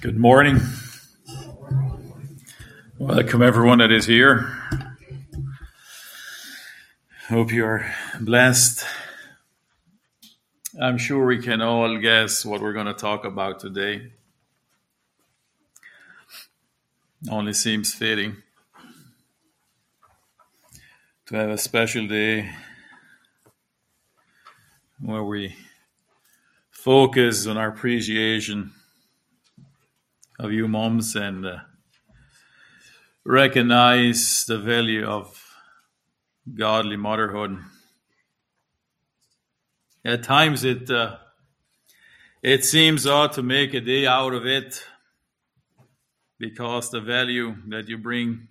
Good morning. Welcome, everyone that is here. Hope you are blessed. I'm sure we can all guess what we're going to talk about today. Only seems fitting to have a special day where we focus on our appreciation of you moms and uh, recognize the value of godly motherhood. At times it uh, it seems odd to make a day out of it because the value that you bring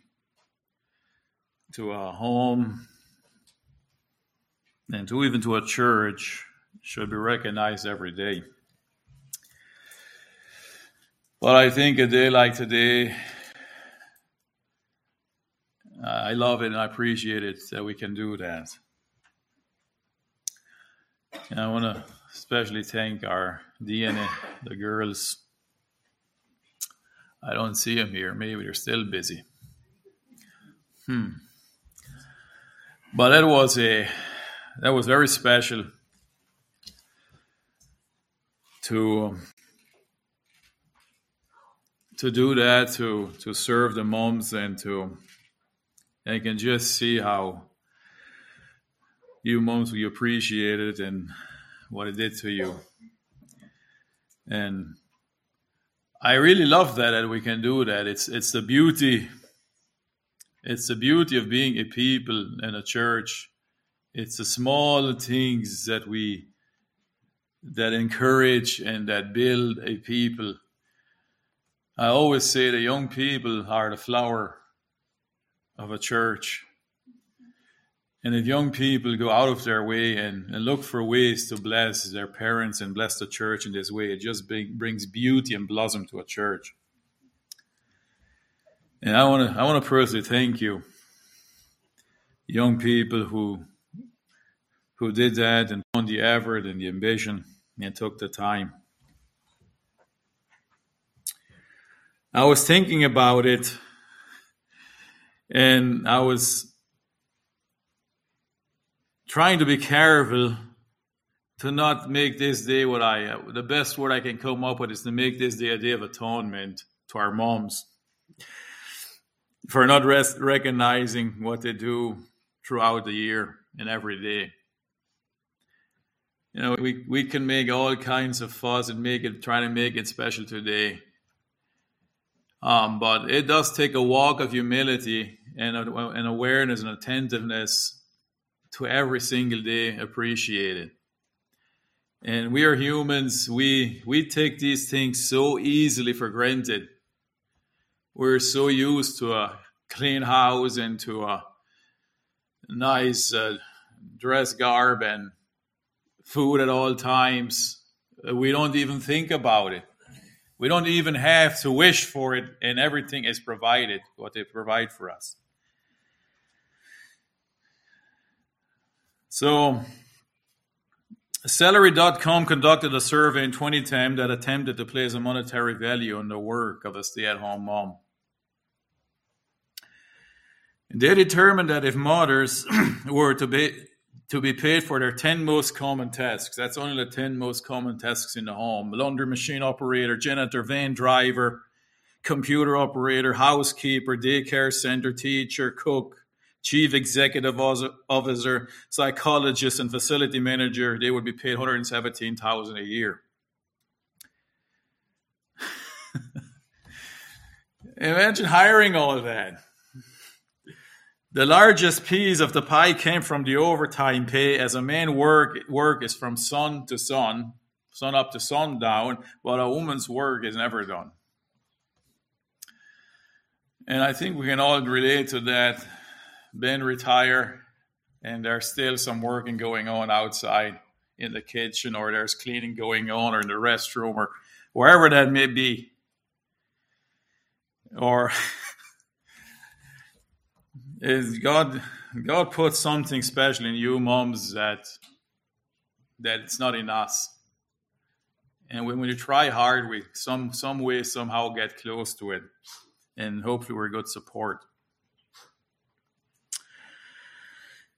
to a home and to even to a church should be recognized every day. But I think a day like today, I love it and I appreciate it that we can do that. And I want to especially thank our DNA, the girls. I don't see them here. Maybe they're still busy. Hmm. But that was a that was very special to to do that to to serve the moms and to and you can just see how you moms we appreciate it and what it did to you. And i really love that that we can do that. It's it's the beauty it's the beauty of being a people and a church. It's the small things that we that encourage and that build a people. I always say the young people are the flower of a church. And if young people go out of their way and, and look for ways to bless their parents and bless the church in this way, it just bring, brings beauty and blossom to a church. And I want to I want to personally thank you, young people who who did that and on the effort and the ambition and took the time. I was thinking about it and I was trying to be careful to not make this day what I, the best word I can come up with is to make this day a day of atonement to our moms for not recognizing what they do throughout the year and every day you know, we, we can make all kinds of fuss and make it, try to make it special today. Um, but it does take a walk of humility and an awareness and attentiveness to every single day appreciate it. And we are humans. We we take these things so easily for granted. We're so used to a clean house and to a nice uh, dress garb and food at all times. We don't even think about it. We don't even have to wish for it, and everything is provided, what they provide for us. So, Salary.com conducted a survey in 2010 that attempted to place a monetary value on the work of a stay at home mom. They determined that if mothers were to be to be paid for their 10 most common tasks. That's only the 10 most common tasks in the home laundry machine operator, janitor, van driver, computer operator, housekeeper, daycare center teacher, cook, chief executive officer, psychologist, and facility manager. They would be paid 117000 a year. Imagine hiring all of that. The largest piece of the pie came from the overtime pay, as a man work work is from sun to sun, sun up to sundown, but a woman's work is never done. And I think we can all relate to that. Ben retire, and there's still some working going on outside in the kitchen, or there's cleaning going on, or in the restroom, or wherever that may be. Or is God God put something special in you moms that that it's not in us. And when, when you try hard, we some some way somehow get close to it, and hopefully we're good support.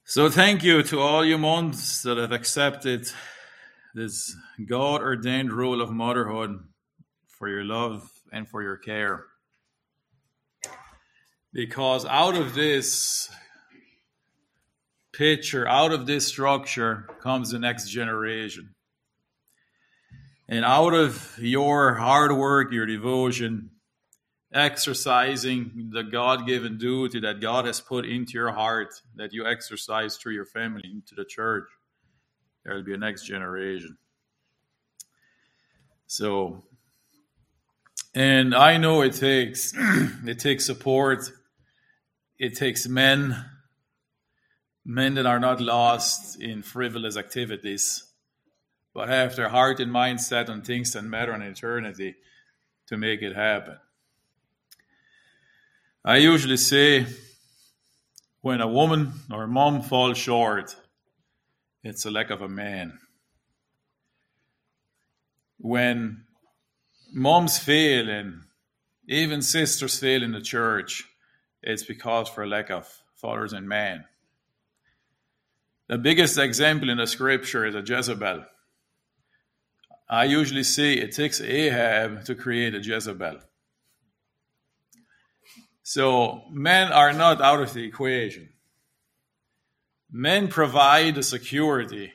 So thank you to all you moms that have accepted this God ordained role of motherhood for your love and for your care. Because out of this picture, out of this structure comes the next generation. And out of your hard work, your devotion, exercising the God given duty that God has put into your heart, that you exercise through your family into the church, there will be a next generation. So, and I know it takes it takes support. It takes men, men that are not lost in frivolous activities, but have their heart and mind set on things that matter in eternity to make it happen. I usually say when a woman or a mom falls short, it's a lack of a man. When moms fail and even sisters fail in the church, it's because for lack of fathers and men. The biggest example in the scripture is a Jezebel. I usually say it takes Ahab to create a Jezebel. So men are not out of the equation. Men provide the security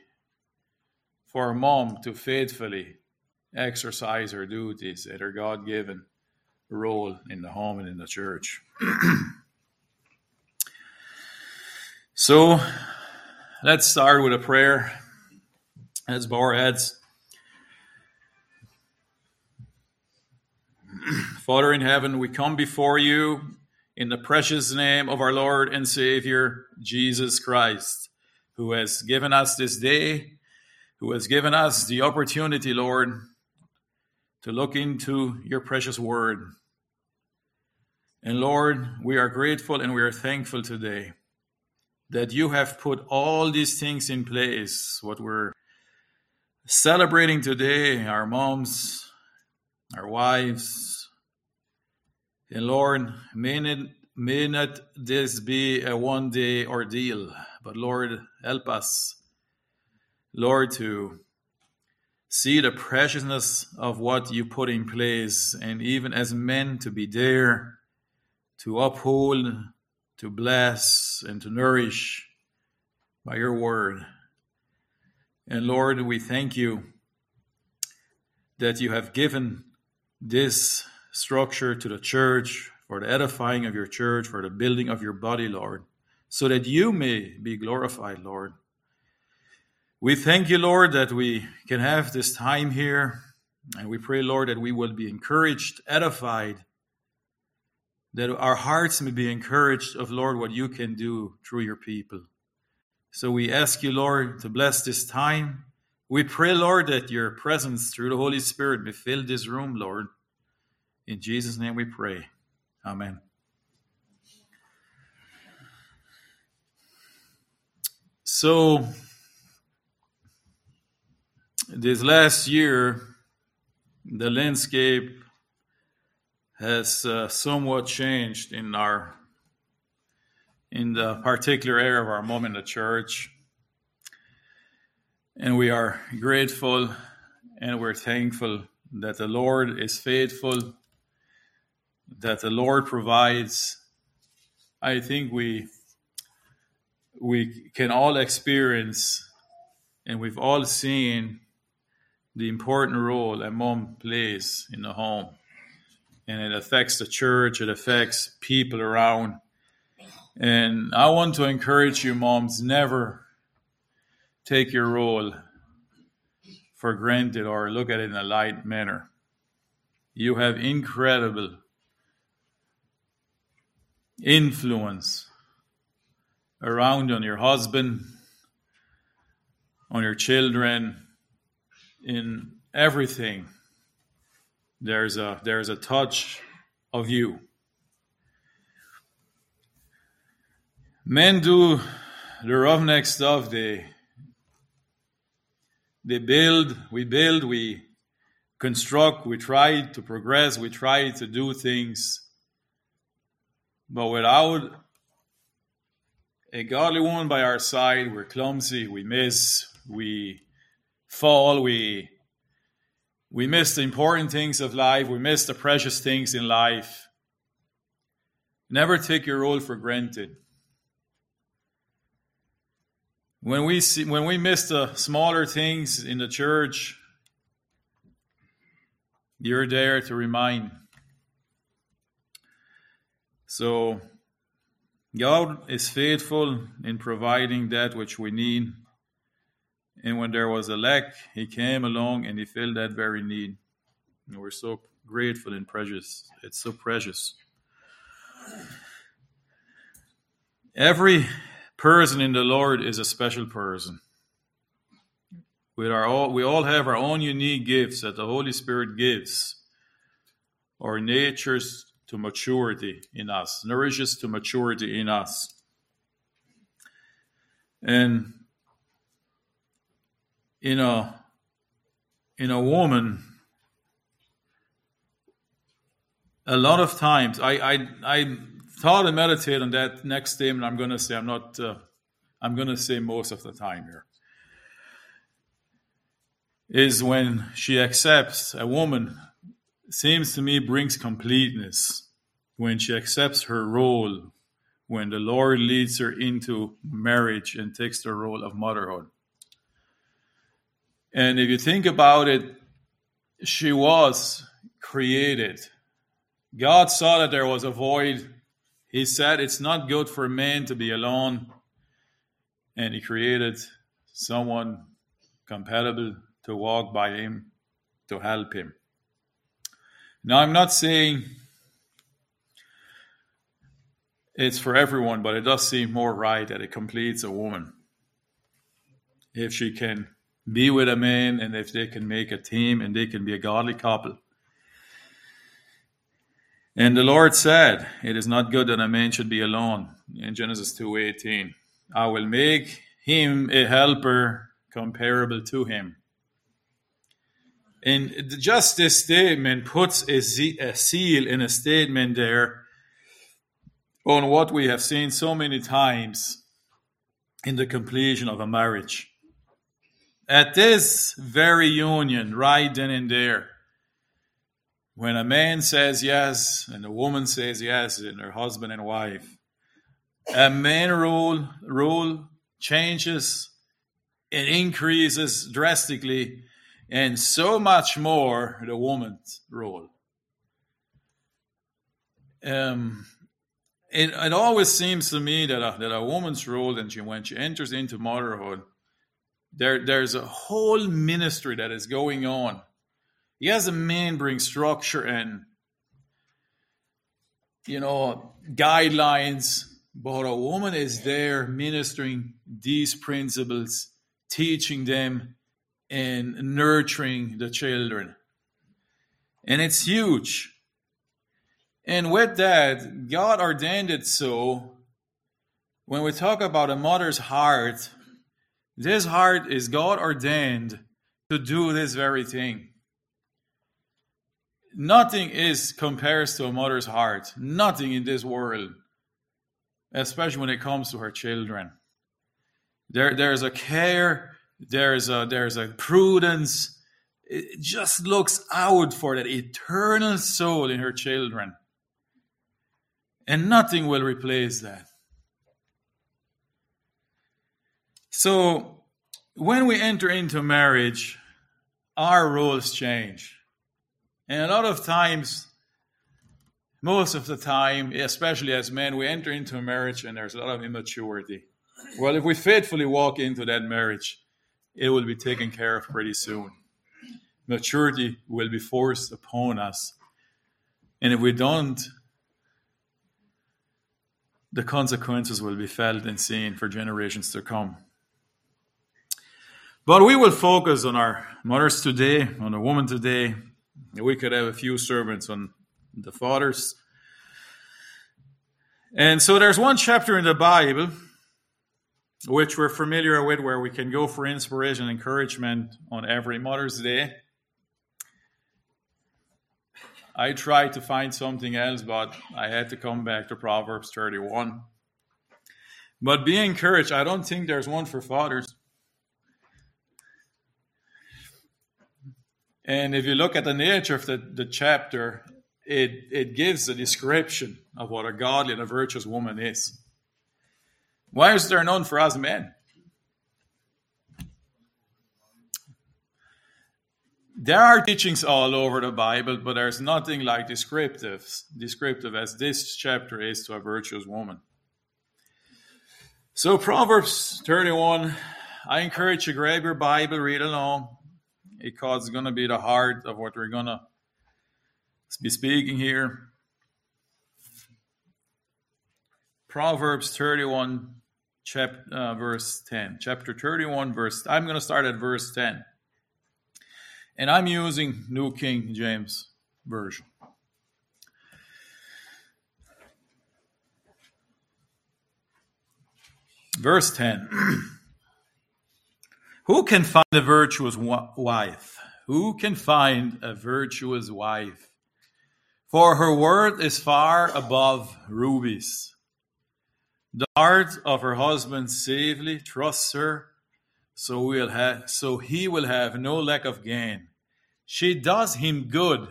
for a mom to faithfully exercise her duties at her God given role in the home and in the church. so let's start with a prayer. Let's bow our heads. Father in heaven, we come before you in the precious name of our Lord and Savior, Jesus Christ, who has given us this day, who has given us the opportunity, Lord, to look into your precious word. And Lord, we are grateful and we are thankful today that you have put all these things in place, what we're celebrating today, our moms, our wives, and Lord, may not, may not this be a one day ordeal, but Lord, help us, Lord, to see the preciousness of what you put in place, and even as men to be there to uphold, to bless, and to nourish by your word. And Lord, we thank you that you have given this structure to the church, for the edifying of your church, for the building of your body, Lord, so that you may be glorified, Lord. We thank you, Lord, that we can have this time here, and we pray, Lord, that we will be encouraged, edified, that our hearts may be encouraged of, Lord, what you can do through your people. So we ask you, Lord, to bless this time. We pray, Lord, that your presence through the Holy Spirit may fill this room, Lord. In Jesus' name we pray. Amen. So, this last year, the landscape has uh, somewhat changed in our in the particular area of our mom in the church and we are grateful and we're thankful that the lord is faithful that the Lord provides, I think we we can all experience and we've all seen the important role a mom plays in the home. And it affects the church, it affects people around. And I want to encourage you, moms, never take your role for granted or look at it in a light manner. You have incredible influence around on your husband, on your children, in everything. There's a there's a touch of you. Men do the roughneck stuff. They they build, we build, we construct, we try to progress, we try to do things. But without a godly woman by our side, we're clumsy, we miss, we fall, we we miss the important things of life, we miss the precious things in life. Never take your role for granted. When we see when we miss the smaller things in the church, you're there to remind. So God is faithful in providing that which we need. And when there was a lack, He came along and He filled that very need. And we're so grateful and precious. It's so precious. Every person in the Lord is a special person. With our all, we all have our own unique gifts that the Holy Spirit gives, or natures to maturity in us, nourishes to maturity in us. And in a in a woman, a lot of times I I I thought and meditate on that next statement. I'm going to say I'm not. Uh, I'm going to say most of the time here is when she accepts a woman seems to me brings completeness when she accepts her role when the lord leads her into marriage and takes the role of motherhood and if you think about it she was created god saw that there was a void he said it's not good for man to be alone and he created someone compatible to walk by him, to help him. Now, I'm not saying it's for everyone, but it does seem more right that it completes a woman. If she can be with a man and if they can make a team and they can be a godly couple. And the Lord said, It is not good that a man should be alone. In Genesis 2:18. I will make him a helper comparable to him. And just this statement puts a, seal in a statement there on what we have seen so many times in the completion of a marriage. At this very union, right then and there, when a man says yes and a woman says yes, and her husband and wife, a man rule rule changes and increases drastically and so much more the woman's role. Um, it, it always seems to me that a, that a woman's role, and she, when she enters into motherhood, there there's a whole ministry that is going on. Yes, a man brings structure and you know guidelines, but a woman is there ministering these principles, teaching them, and nurturing the children. And it's huge. And with that, God ordained it so. When we talk about a mother's heart, this heart is God ordained to do this very thing. Nothing is compares to a mother's heart. Nothing in this world, especially when it comes to her children. There, there's a care there's a there's a prudence. It just looks out for that eternal soul in her children. And nothing will replace that. So when we enter into marriage, our roles change. And a lot of times, most of the time, especially as men, we enter into a marriage and there's a lot of immaturity. Well, if we faithfully walk into that marriage, it will be taken care of pretty soon. Maturity will be forced upon us. And if we don't, the consequences will be felt and seen for generations to come. But we will focus on our mothers today, on the woman today. We could have a few sermons on the fathers. And so there's one chapter in the Bible which we're familiar with, where we can go for inspiration and encouragement on every Mother's Day. I tried to find something else, but I had to come back to Proverbs 31. But be encouraged. I don't think there's one for fathers. And if you look at the nature of the, the chapter, it, it gives a description of what a godly and a virtuous woman is. Why is there none for us men? There are teachings all over the Bible, but there's nothing like descriptive, descriptive as this chapter is to a virtuous woman. So Proverbs 31, I encourage you grab your Bible, read along, because it's going to be the heart of what we're going to be speaking here. Proverbs 31, chapter, uh, verse 10. Chapter 31, verse. I'm going to start at verse 10. And I'm using New King James Version. Verse 10. Who can find a virtuous wife? Who can find a virtuous wife? For her worth is far above rubies. The heart of her husband safely trusts her, so, we'll have, so he will have no lack of gain. She does him good.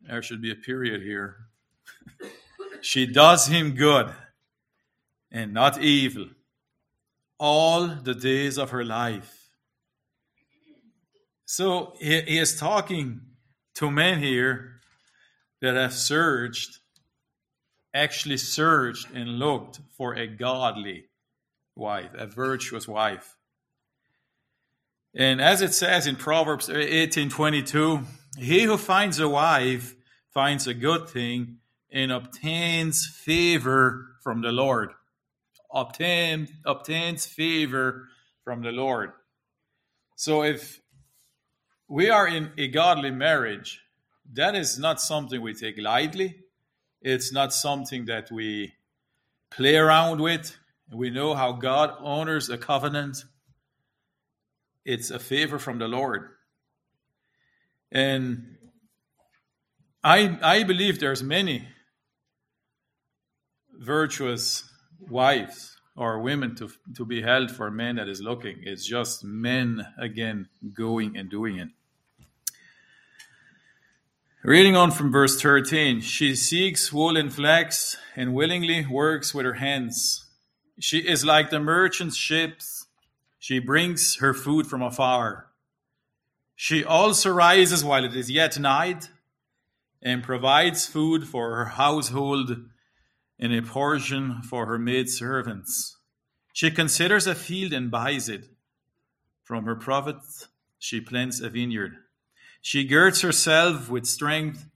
There should be a period here. she does him good and not evil all the days of her life. So he, he is talking to men here that have searched, actually searched and looked for a godly wife, a virtuous wife. And as it says in Proverbs 18:22, he who finds a wife finds a good thing and obtains favor from the Lord obtain, obtains favor from the Lord. So if we are in a godly marriage, that is not something we take lightly. It's not something that we play around with. We know how God honors a covenant. It's a favor from the Lord. And I I believe there's many virtuous wives or women to, to be held for men that is looking. It's just men again going and doing it. Reading on from verse 13, she seeks wool and flax and willingly works with her hands. She is like the merchant's ships. She brings her food from afar. She also rises while it is yet night and provides food for her household and a portion for her maidservants. She considers a field and buys it. From her profits she plants a vineyard. She girds herself with strength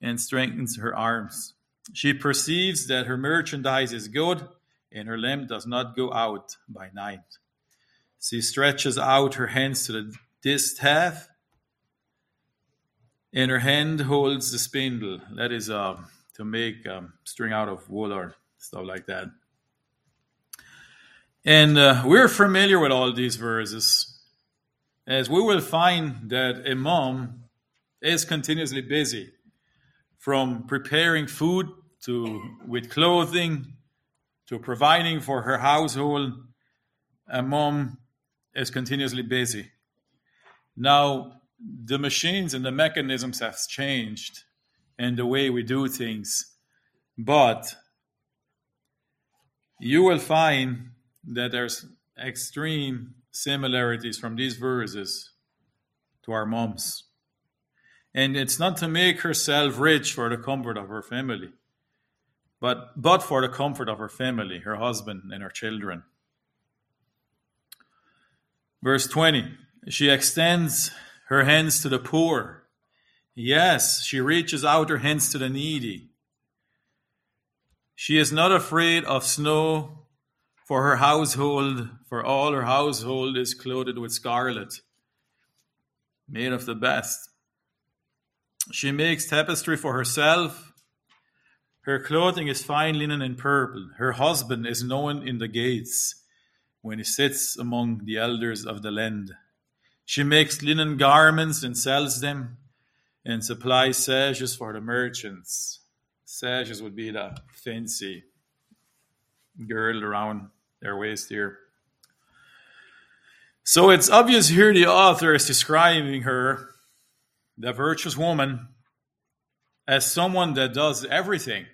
and strengthens her arms. She perceives that her merchandise is good, and her lamp does not go out by night. She stretches out her hands to the distaff, and her hand holds the spindle. That is a uh, to make um, string out of wool or stuff like that. And uh, we're familiar with all these verses, as we will find that a mom is continuously busy, from preparing food to with clothing to providing for her household. A mom is continuously busy. Now, the machines and the mechanisms have changed and the way we do things. But you will find that there's extreme similarities from these verses to our moms. And it's not to make herself rich for the comfort of her family, but, but for the comfort of her family, her husband, and her children. Verse 20 She extends her hands to the poor Yes, she reaches out her hands to the needy. She is not afraid of snow for her household, for all her household is clothed with scarlet, made of the best. She makes tapestry for herself. Her clothing is fine linen and purple. Her husband is known in the gates when he sits among the elders of the land. She makes linen garments and sells them and supply sashes for the merchants. Sashes would be the fancy girdle around their waist here. So it's obvious here the author is describing her, the virtuous woman, as someone that does everything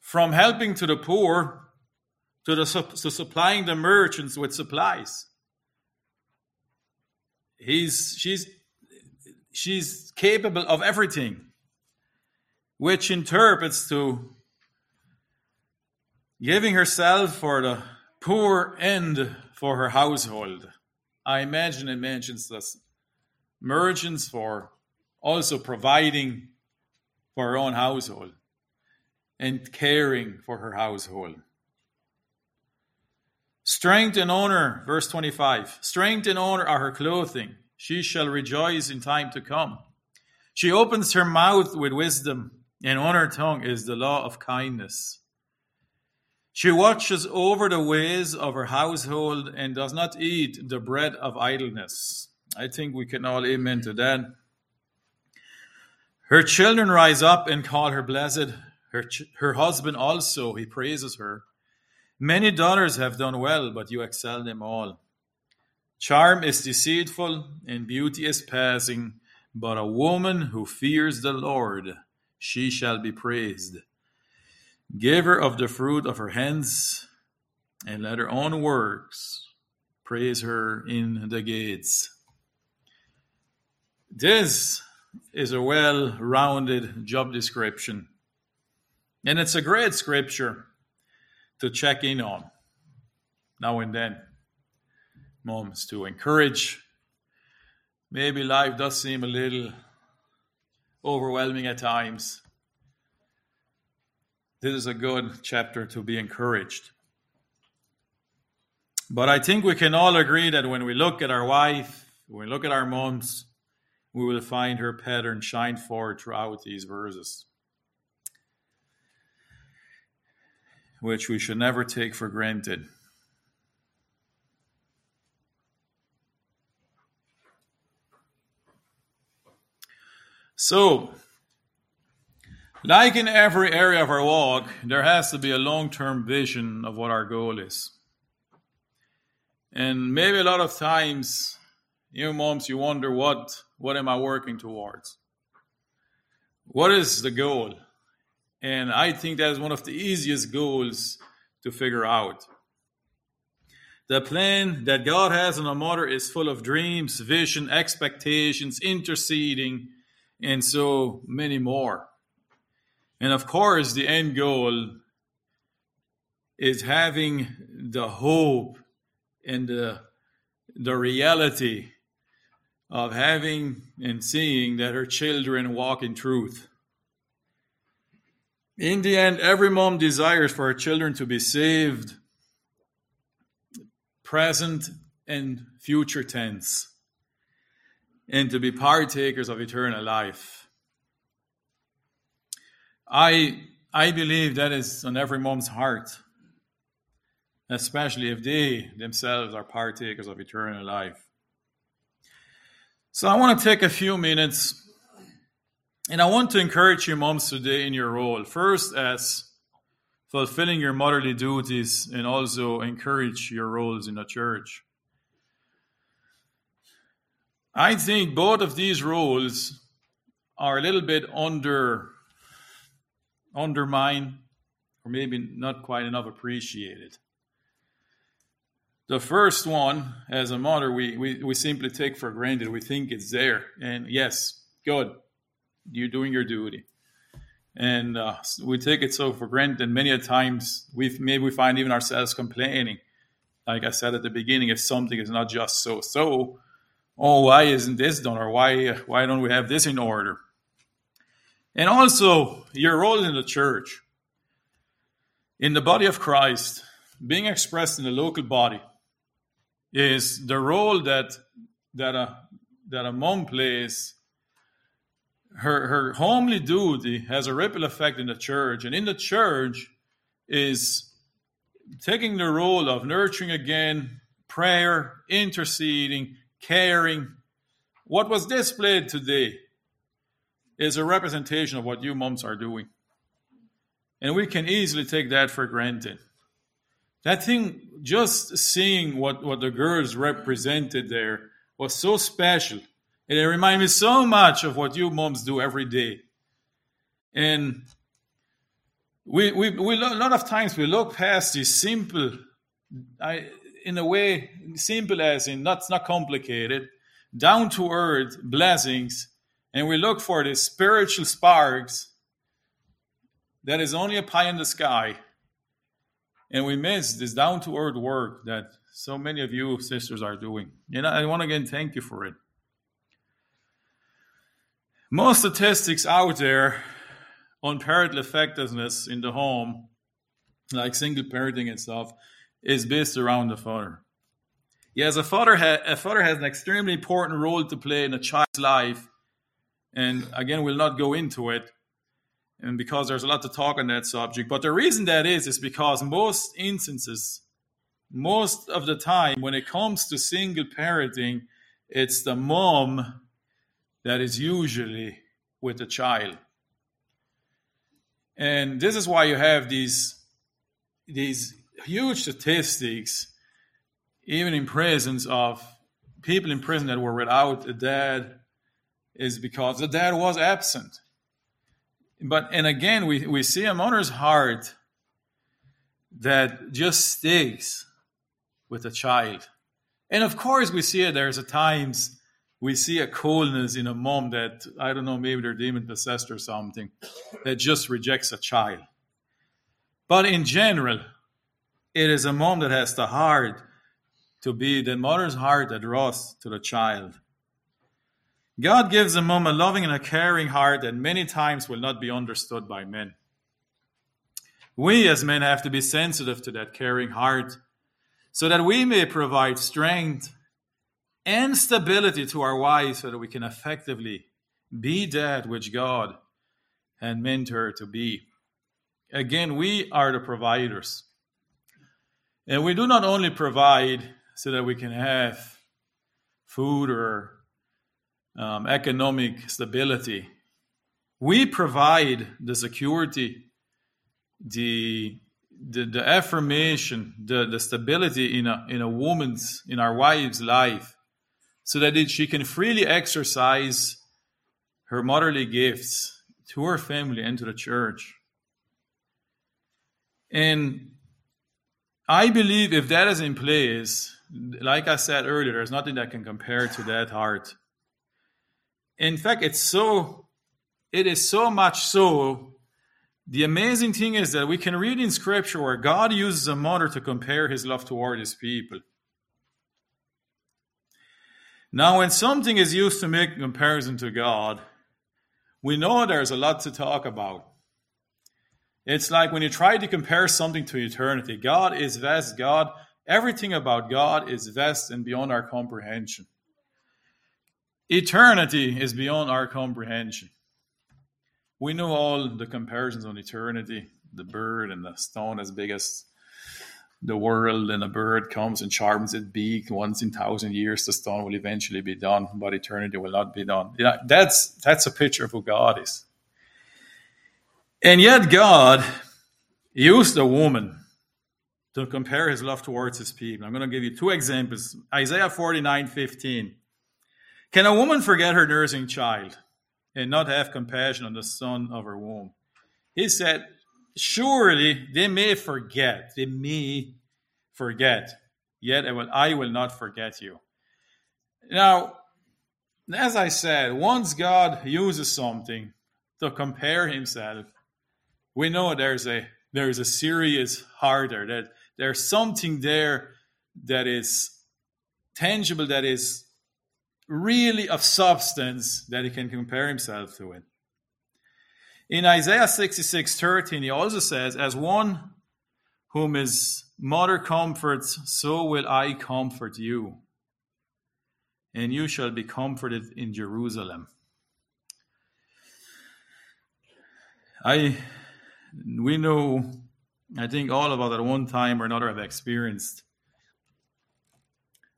from helping to the poor to, the, to supplying the merchants with supplies. He's, she's, she's capable of everything, which interprets to giving herself for the poor and for her household. I imagine it mentions this merchants for also providing for her own household and caring for her household. Strength and honor, verse 25. Strength and honor are her clothing. She shall rejoice in time to come. She opens her mouth with wisdom, and on her tongue is the law of kindness. She watches over the ways of her household and does not eat the bread of idleness. I think we can all amen to that. Her children rise up and call her blessed. Her, ch- her husband also, he praises her. Many daughters have done well, but you excel them all. Charm is deceitful and beauty is passing, but a woman who fears the Lord, she shall be praised. Give her of the fruit of her hands, and let her own works praise her in the gates. This is a well rounded job description. And it's a great scripture to check in on now and then. Moments to encourage. Maybe life does seem a little overwhelming at times. This is a good chapter to be encouraged. But I think we can all agree that when we look at our wife, when we look at our moms, we will find her pattern shine forth throughout these verses, which we should never take for granted. So, like in every area of our walk, there has to be a long term vision of what our goal is. And maybe a lot of times, you moms, you wonder what what am I working towards? What is the goal? And I think that is one of the easiest goals to figure out. The plan that God has on a mother is full of dreams, vision, expectations, interceding, and so many more. And of course, the end goal is having the hope and the, the reality of having and seeing that her children walk in truth. In the end, every mom desires for her children to be saved, present and future tense, and to be partakers of eternal life. I, I believe that is on every mom's heart, especially if they themselves are partakers of eternal life. So I want to take a few minutes and I want to encourage you, moms, today in your role. First, as fulfilling your motherly duties, and also encourage your roles in the church. I think both of these roles are a little bit under undermined or maybe not quite enough appreciated. The first one, as a mother, we, we, we simply take for granted. We think it's there. And yes, good, you're doing your duty. And uh, we take it so for granted. And many a times, we maybe we find even ourselves complaining. Like I said at the beginning, if something is not just so so, oh, why isn't this done? Or why, why don't we have this in order? And also, your role in the church, in the body of Christ, being expressed in the local body is the role that that a that a mom plays. Her her homely duty has a ripple effect in the church, and in the church is taking the role of nurturing again, prayer, interceding, caring. What was displayed today is a representation of what you moms are doing. And we can easily take that for granted. That thing, just seeing what, what the girls represented there was so special. And it reminded me so much of what you moms do every day. And we, we, we a lot of times we look past these simple, I, in a way, simple as in not, not complicated, down to earth blessings, and we look for the spiritual sparks that is only a pie in the sky. And we miss this down to earth work that so many of you sisters are doing. And I want to again thank you for it. Most statistics out there on parental effectiveness in the home, like single parenting and stuff, is based around the father. Yes, a father, ha- a father has an extremely important role to play in a child's life. And again, we'll not go into it and because there's a lot to talk on that subject. But the reason that is, is because most instances, most of the time, when it comes to single parenting, it's the mom that is usually with the child. And this is why you have these, these huge statistics, even in prisons, of people in prison that were without a dad, is because the dad was absent but and again, we, we see a mother's heart that just sticks with a child. And of course, we see it. There's a times we see a coldness in a mom that I don't know, maybe they're demon possessed or something, that just rejects a child. But in general, it is a mom that has the heart to be the mother's heart that draws to the child. God gives a mom a loving and a caring heart that many times will not be understood by men. We as men have to be sensitive to that caring heart so that we may provide strength and stability to our wives so that we can effectively be that which God had meant her to be. Again, we are the providers. And we do not only provide so that we can have food or um, economic stability. We provide the security, the the, the affirmation, the, the stability in a in a woman's in our wife's life, so that it, she can freely exercise her motherly gifts to her family and to the church. And I believe if that is in place, like I said earlier, there's nothing that can compare to that heart. In fact, it's so, it is so much so. The amazing thing is that we can read in scripture where God uses a mother to compare his love toward his people. Now, when something is used to make comparison to God, we know there's a lot to talk about. It's like when you try to compare something to eternity. God is vast. God, everything about God is vast and beyond our comprehension. Eternity is beyond our comprehension. We know all the comparisons on eternity the bird and the stone as big as the world, and a bird comes and sharpens its beak. Once in thousand years, the stone will eventually be done, but eternity will not be done. Yeah, that's that's a picture of who God is. And yet, God used a woman to compare his love towards his people. I'm going to give you two examples. Isaiah 49 15. Can a woman forget her nursing child and not have compassion on the son of her womb? He said, Surely they may forget, they may forget, yet I will, not forget you. Now, as I said, once God uses something to compare himself, we know there's a there's a serious heart there, that there's something there that is tangible, that is really of substance that he can compare himself to it. In Isaiah 66 13, he also says, As one whom his mother comforts, so will I comfort you, and you shall be comforted in Jerusalem. I we know I think all of us at one time or another have experienced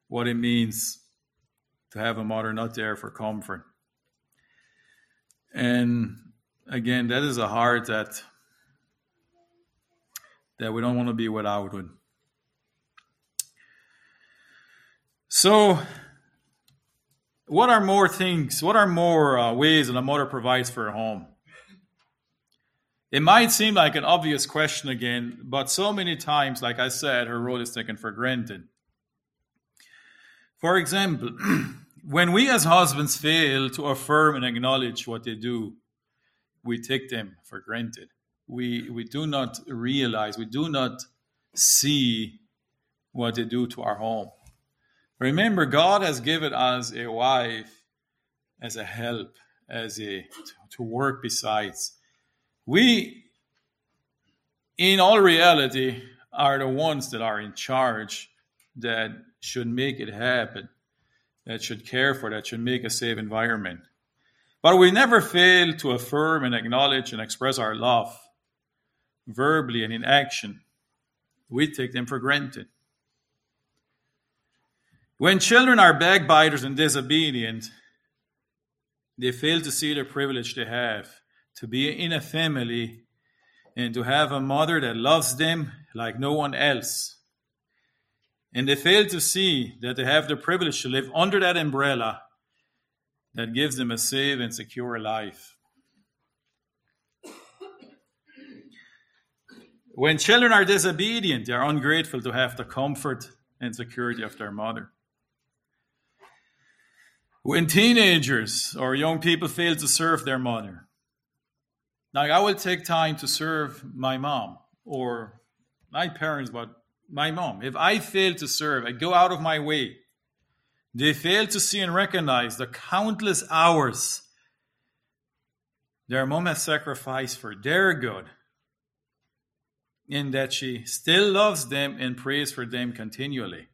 what it means to have a mother not there for comfort. And again, that is a heart that that we don't want to be without with. So, what are more things? What are more uh, ways that a mother provides for her home? It might seem like an obvious question again, but so many times, like I said, her role is taken for granted. For example, when we as husbands fail to affirm and acknowledge what they do, we take them for granted. We, we do not realize, we do not see what they do to our home. Remember, God has given us a wife as a help, as a to work besides we, in all reality, are the ones that are in charge that should make it happen, that should care for, that should make a safe environment. But we never fail to affirm and acknowledge and express our love verbally and in action. We take them for granted. When children are backbiters and disobedient, they fail to see the privilege they have to be in a family and to have a mother that loves them like no one else. And they fail to see that they have the privilege to live under that umbrella that gives them a safe and secure life. When children are disobedient, they are ungrateful to have the comfort and security of their mother. When teenagers or young people fail to serve their mother, like I will take time to serve my mom or my parents, but my mom. If I fail to serve, I go out of my way. They fail to see and recognize the countless hours their mom has sacrificed for their good, in that she still loves them and prays for them continually.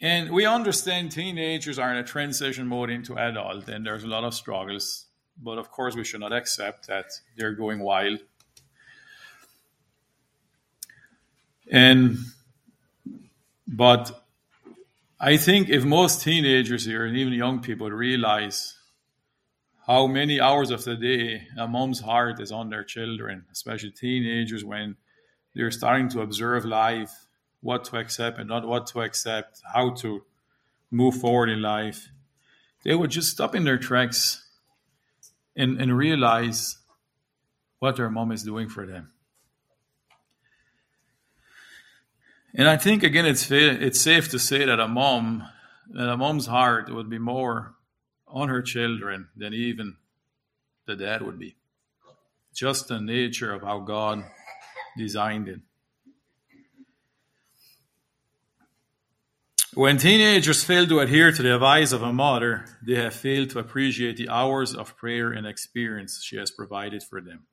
And we understand teenagers are in a transition mode into adult, and there's a lot of struggles but of course, we should not accept that they're going wild. And, but I think if most teenagers here and even young people realize how many hours of the day a mom's heart is on their children, especially teenagers when they're starting to observe life, what to accept and not what to accept, how to move forward in life, they would just stop in their tracks and, and realize what their mom is doing for them. And I think again, it's it's safe to say that a mom, that a mom's heart would be more on her children than even the dad would be. Just the nature of how God designed it. When teenagers fail to adhere to the advice of a mother, they have failed to appreciate the hours of prayer and experience she has provided for them.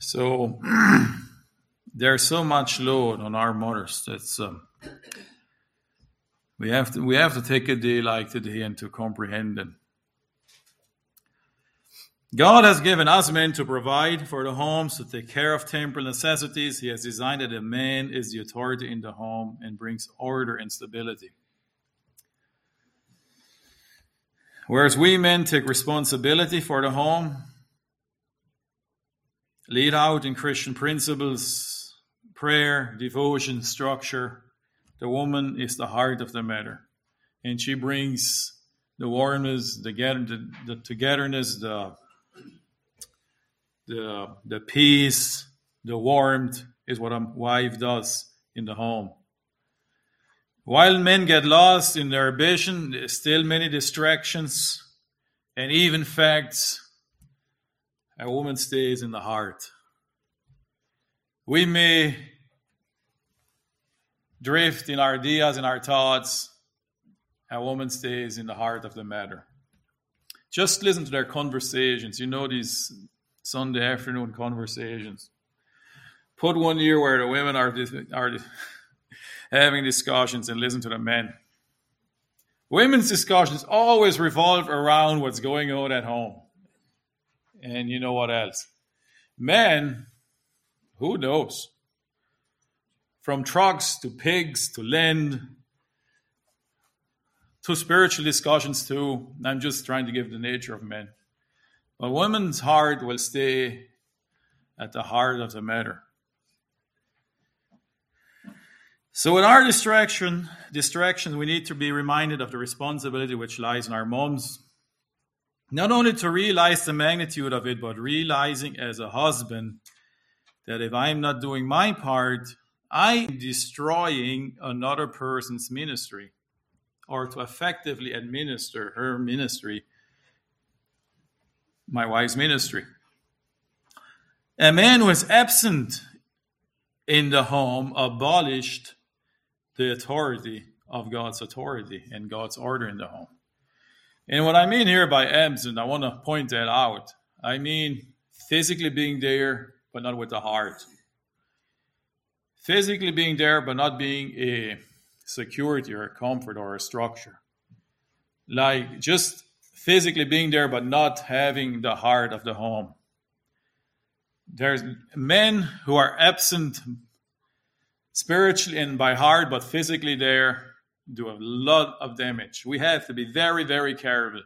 So there's so much load on our mothers that's um, we have to we have to take a day like today and to comprehend it. God has given us men to provide for the homes, to take care of temporal necessities. He has designed that a man is the authority in the home and brings order and stability. Whereas we men take responsibility for the home, lead out in Christian principles, prayer, devotion, structure, the woman is the heart of the matter. And she brings the warmness, the, the, the togetherness, the the the peace, the warmth is what a wife does in the home. While men get lost in their ambition, there's still many distractions and even facts. A woman stays in the heart. We may drift in our ideas and our thoughts. A woman stays in the heart of the matter. Just listen to their conversations. You know these Sunday afternoon conversations. Put one year where the women are, are having discussions and listen to the men. Women's discussions always revolve around what's going on at home. And you know what else? Men, who knows? From trucks to pigs to land to spiritual discussions too. I'm just trying to give the nature of men. But women's heart will stay at the heart of the matter. So, in our distraction, distractions, we need to be reminded of the responsibility which lies in our moms. Not only to realize the magnitude of it, but realizing as a husband that if I'm not doing my part, I'm destroying another person's ministry or to effectively administer her ministry, my wife's ministry. A man who is absent in the home abolished the authority of God's authority and God's order in the home. And what I mean here by absent, I want to point that out. I mean physically being there, but not with the heart. Physically being there, but not being a security or a comfort or a structure. Like just physically being there, but not having the heart of the home. There's men who are absent spiritually and by heart, but physically there do a lot of damage. We have to be very, very careful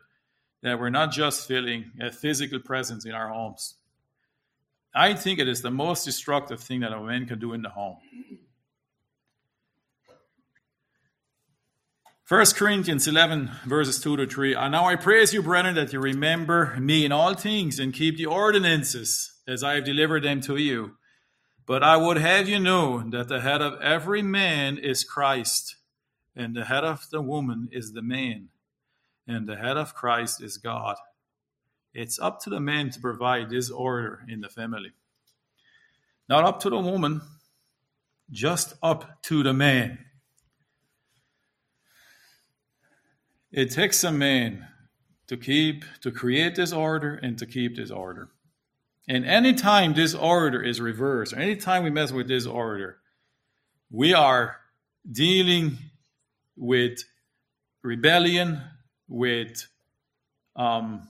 that we're not just feeling a physical presence in our homes. I think it is the most destructive thing that a man can do in the home. 1 Corinthians 11, verses 2 to 3. And now I praise you, brethren, that you remember me in all things and keep the ordinances as I have delivered them to you. But I would have you know that the head of every man is Christ, and the head of the woman is the man, and the head of Christ is God. It's up to the man to provide this order in the family. Not up to the woman, just up to the man. It takes a man to keep, to create this order and to keep this order. And anytime this order is reversed, or anytime we mess with this order, we are dealing with rebellion, with um,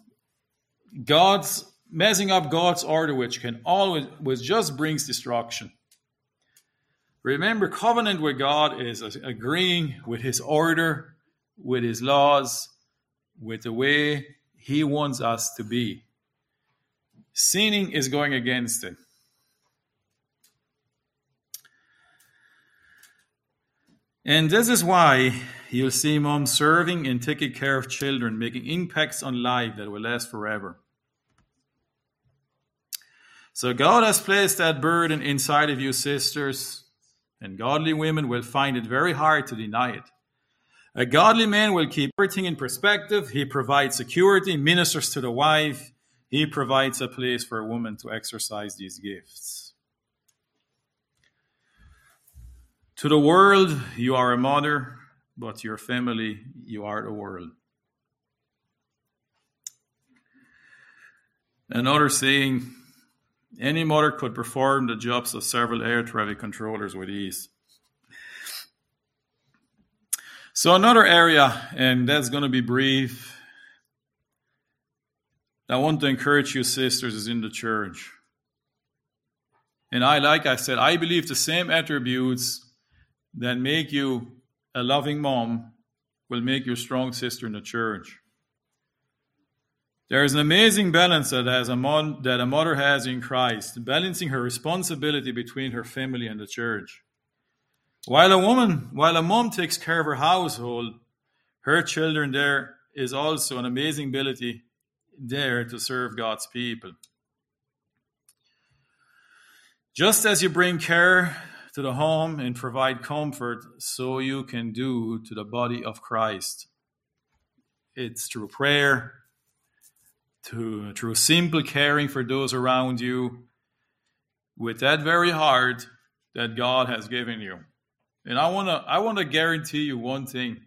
God's messing up God's order, which can always which just brings destruction. Remember, covenant with God is agreeing with His order, with His laws, with the way He wants us to be. Sinning is going against it. And this is why you'll see mom serving and taking care of children, making impacts on life that will last forever. So God has placed that burden inside of you, sisters, and godly women will find it very hard to deny it. A godly man will keep everything in perspective. He provides security, ministers to the wife. He provides a place for a woman to exercise these gifts. To the world, you are a mother, but to your family, you are the world. Another saying any mother could perform the jobs of several air traffic controllers with ease. So, another area, and that's going to be brief, I want to encourage you, sisters, is in the church. And I, like I said, I believe the same attributes that make you a loving mom will make you a strong sister in the church. There is an amazing balance that, a mon- that a mother has in Christ, balancing her responsibility between her family and the church. While a woman, while a mom takes care of her household, her children, there is also an amazing ability there to serve God's people. Just as you bring care to the home and provide comfort, so you can do to the body of Christ. It's through prayer, to, through simple caring for those around you, with that very heart that God has given you. And I want to I want to guarantee you one thing.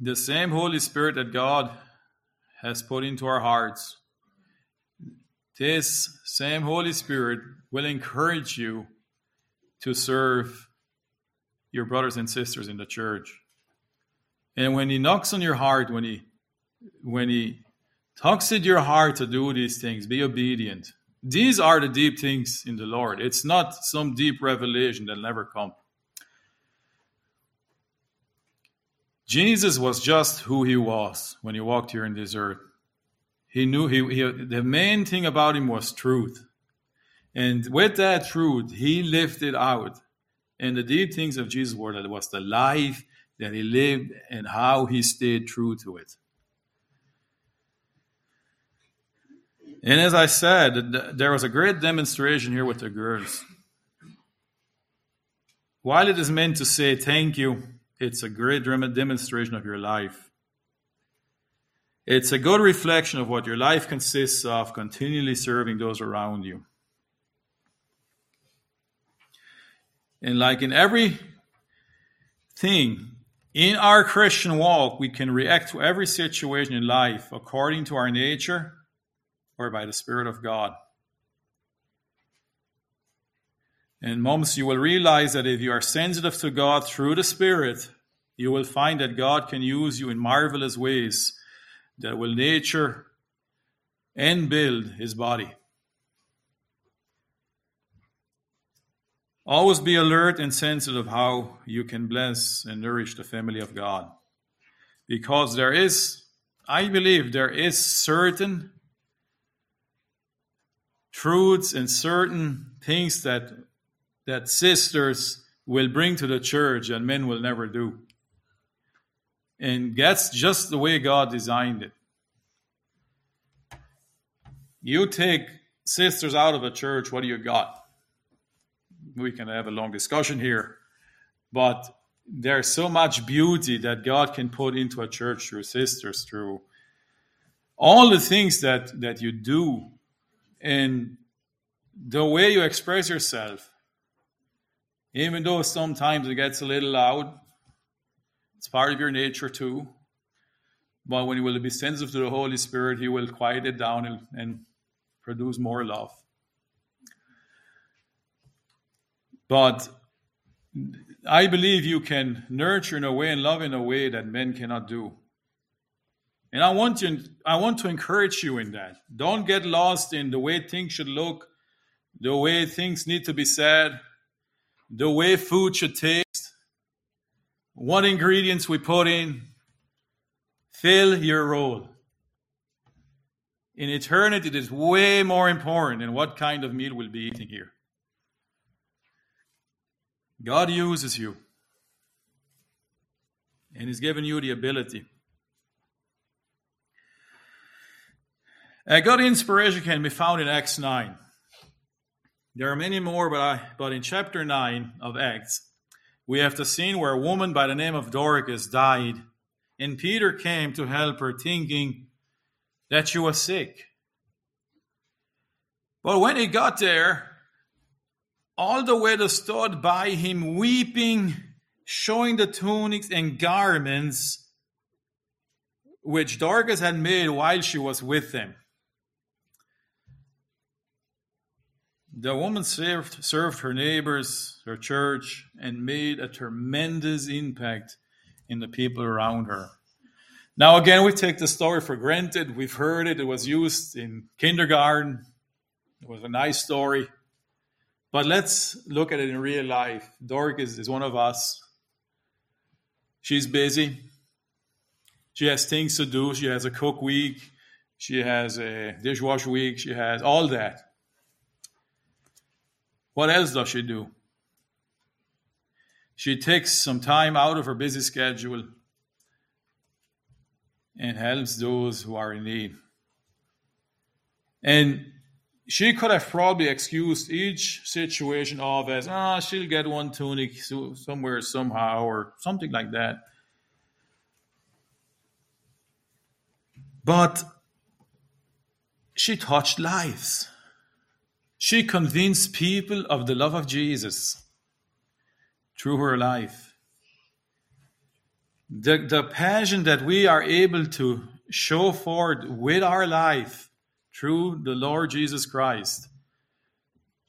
The same Holy Spirit that God has put into our hearts, this same Holy Spirit will encourage you to serve your brothers and sisters in the church. And when He knocks on your heart, when He when He tugs at your heart to do these things, be obedient. These are the deep things in the Lord. It's not some deep revelation that'll never come. Jesus was just who he was when he walked here in this earth. He knew he, he the main thing about him was truth. And with that truth, he lived it out. And the deep things of Jesus were that was the life that he lived and how he stayed true to it. And as I said, there was a great demonstration here with the girls. While it is meant to say thank you, it's a great demonstration of your life. It's a good reflection of what your life consists of, continually serving those around you. And like in every thing, in our Christian walk, we can react to every situation in life according to our nature or by the Spirit of God. In moments, you will realize that if you are sensitive to God through the Spirit, you will find that God can use you in marvelous ways that will nature and build His body. Always be alert and sensitive how you can bless and nourish the family of God. Because there is, I believe, there is certain truths and certain things that that sisters will bring to the church and men will never do. And that's just the way God designed it. You take sisters out of a church, what do you got? We can have a long discussion here, but there's so much beauty that God can put into a church through sisters, through all the things that, that you do, and the way you express yourself even though sometimes it gets a little loud, it's part of your nature too. But when you will be sensitive to the Holy Spirit, He will quiet it down and, and produce more love. But I believe you can nurture in a way and love in a way that men cannot do. And I want you, I want to encourage you in that. Don't get lost in the way things should look, the way things need to be said the way food should taste, what ingredients we put in. Fill your role. In eternity, it is way more important than what kind of meal we'll be eating here. God uses you, and He's given you the ability. Uh, a good inspiration can be found in Acts 9. There are many more, but, I, but in chapter 9 of Acts, we have the scene where a woman by the name of Dorcas died, and Peter came to help her, thinking that she was sick. But when he got there, all the widows stood by him, weeping, showing the tunics and garments which Dorcas had made while she was with them. The woman served, served her neighbors, her church, and made a tremendous impact in the people around her. Now, again, we take the story for granted. We've heard it, it was used in kindergarten. It was a nice story. But let's look at it in real life. Dorcas is one of us. She's busy. She has things to do. She has a cook week. She has a dishwash week. She has all that. What else does she do? She takes some time out of her busy schedule and helps those who are in need. And she could have probably excused each situation of as, ah, oh, she'll get one tunic somewhere, somehow, or something like that. But she touched lives. She convinced people of the love of Jesus through her life. The, the passion that we are able to show forth with our life through the Lord Jesus Christ,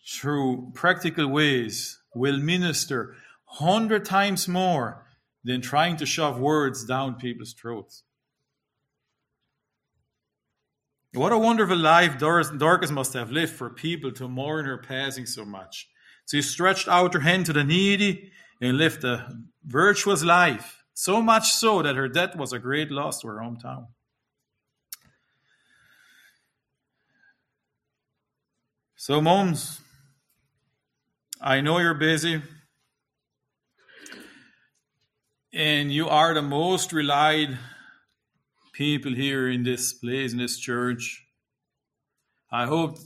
through practical ways, will minister hundred times more than trying to shove words down people's throats. What a wonderful life Dorcas must have lived for people to mourn her passing so much. She stretched out her hand to the needy and lived a virtuous life So much so that her death was a great loss to her hometown. So, moms, I know you're busy, and you are the most relied people here in this place, in this church. I hope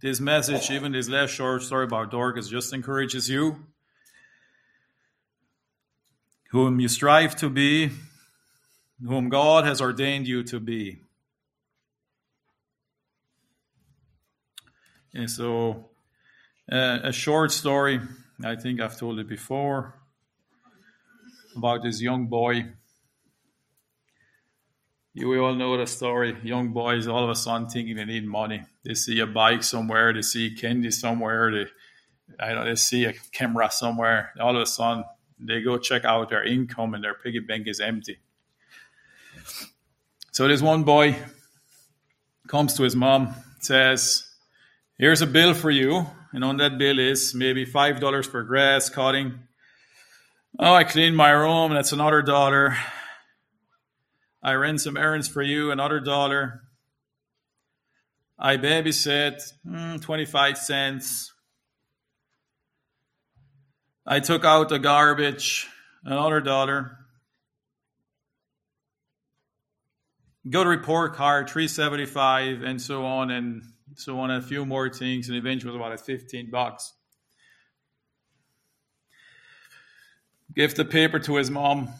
this message, even this last short story about Dorcas, just encourages you, whom you strive to be, whom God has ordained you to be. And so, uh, a short story, I think I've told it before, about this young boy. You all know the story. Young boys all of a sudden thinking they need money. They see a bike somewhere, they see candy somewhere, they I know they see a camera somewhere. All of a sudden, they go check out their income and their piggy bank is empty. So this one boy comes to his mom, says, Here's a bill for you. And on that bill is maybe $5 for grass cutting. Oh, I cleaned my room. That's another dollar. I ran some errands for you. Another dollar. I babysit. Mm, 25 cents. I took out the garbage. Another dollar. Go to report card, 375 and so on. And so on a few more things, and eventually about at 15 bucks. Give the paper to his mom.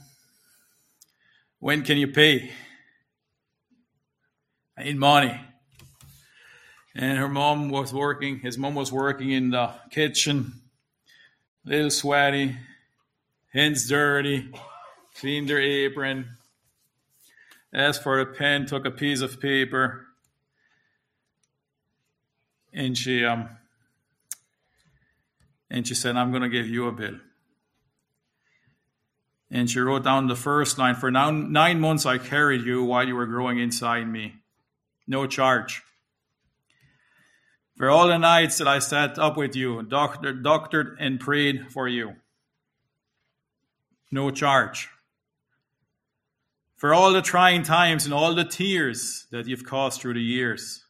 When can you pay? I need money. And her mom was working, his mom was working in the kitchen, little sweaty, hands dirty, cleaned her apron, asked for a pen, took a piece of paper, and she um and she said, I'm to give you a bill. And she wrote down the first line For now, nine months I carried you while you were growing inside me. No charge. For all the nights that I sat up with you, doctored, doctored and prayed for you. No charge. For all the trying times and all the tears that you've caused through the years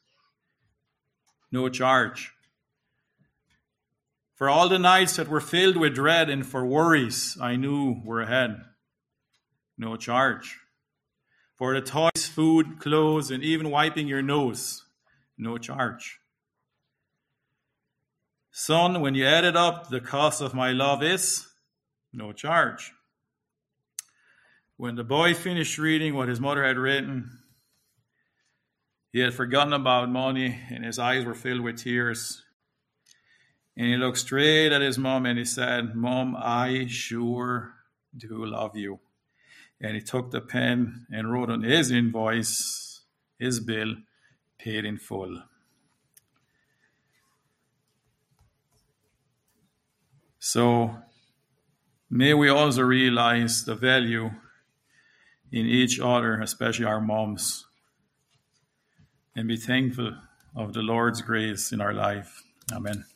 no charge. For all the nights that were filled with dread and for worries I knew were ahead, no charge. For the toys, food, clothes, and even wiping your nose, no charge. Son, when you added up the cost of my love is no charge. When the boy finished reading what his mother had written, he had forgotten about money, and his eyes were filled with tears. And he looked straight at his mom and he said, Mom, I sure do love you. And he took the pen and wrote on his invoice, his bill, paid in full. So may we also realize the value in each other, especially our moms and be thankful of the Lord's grace in our life. Amen.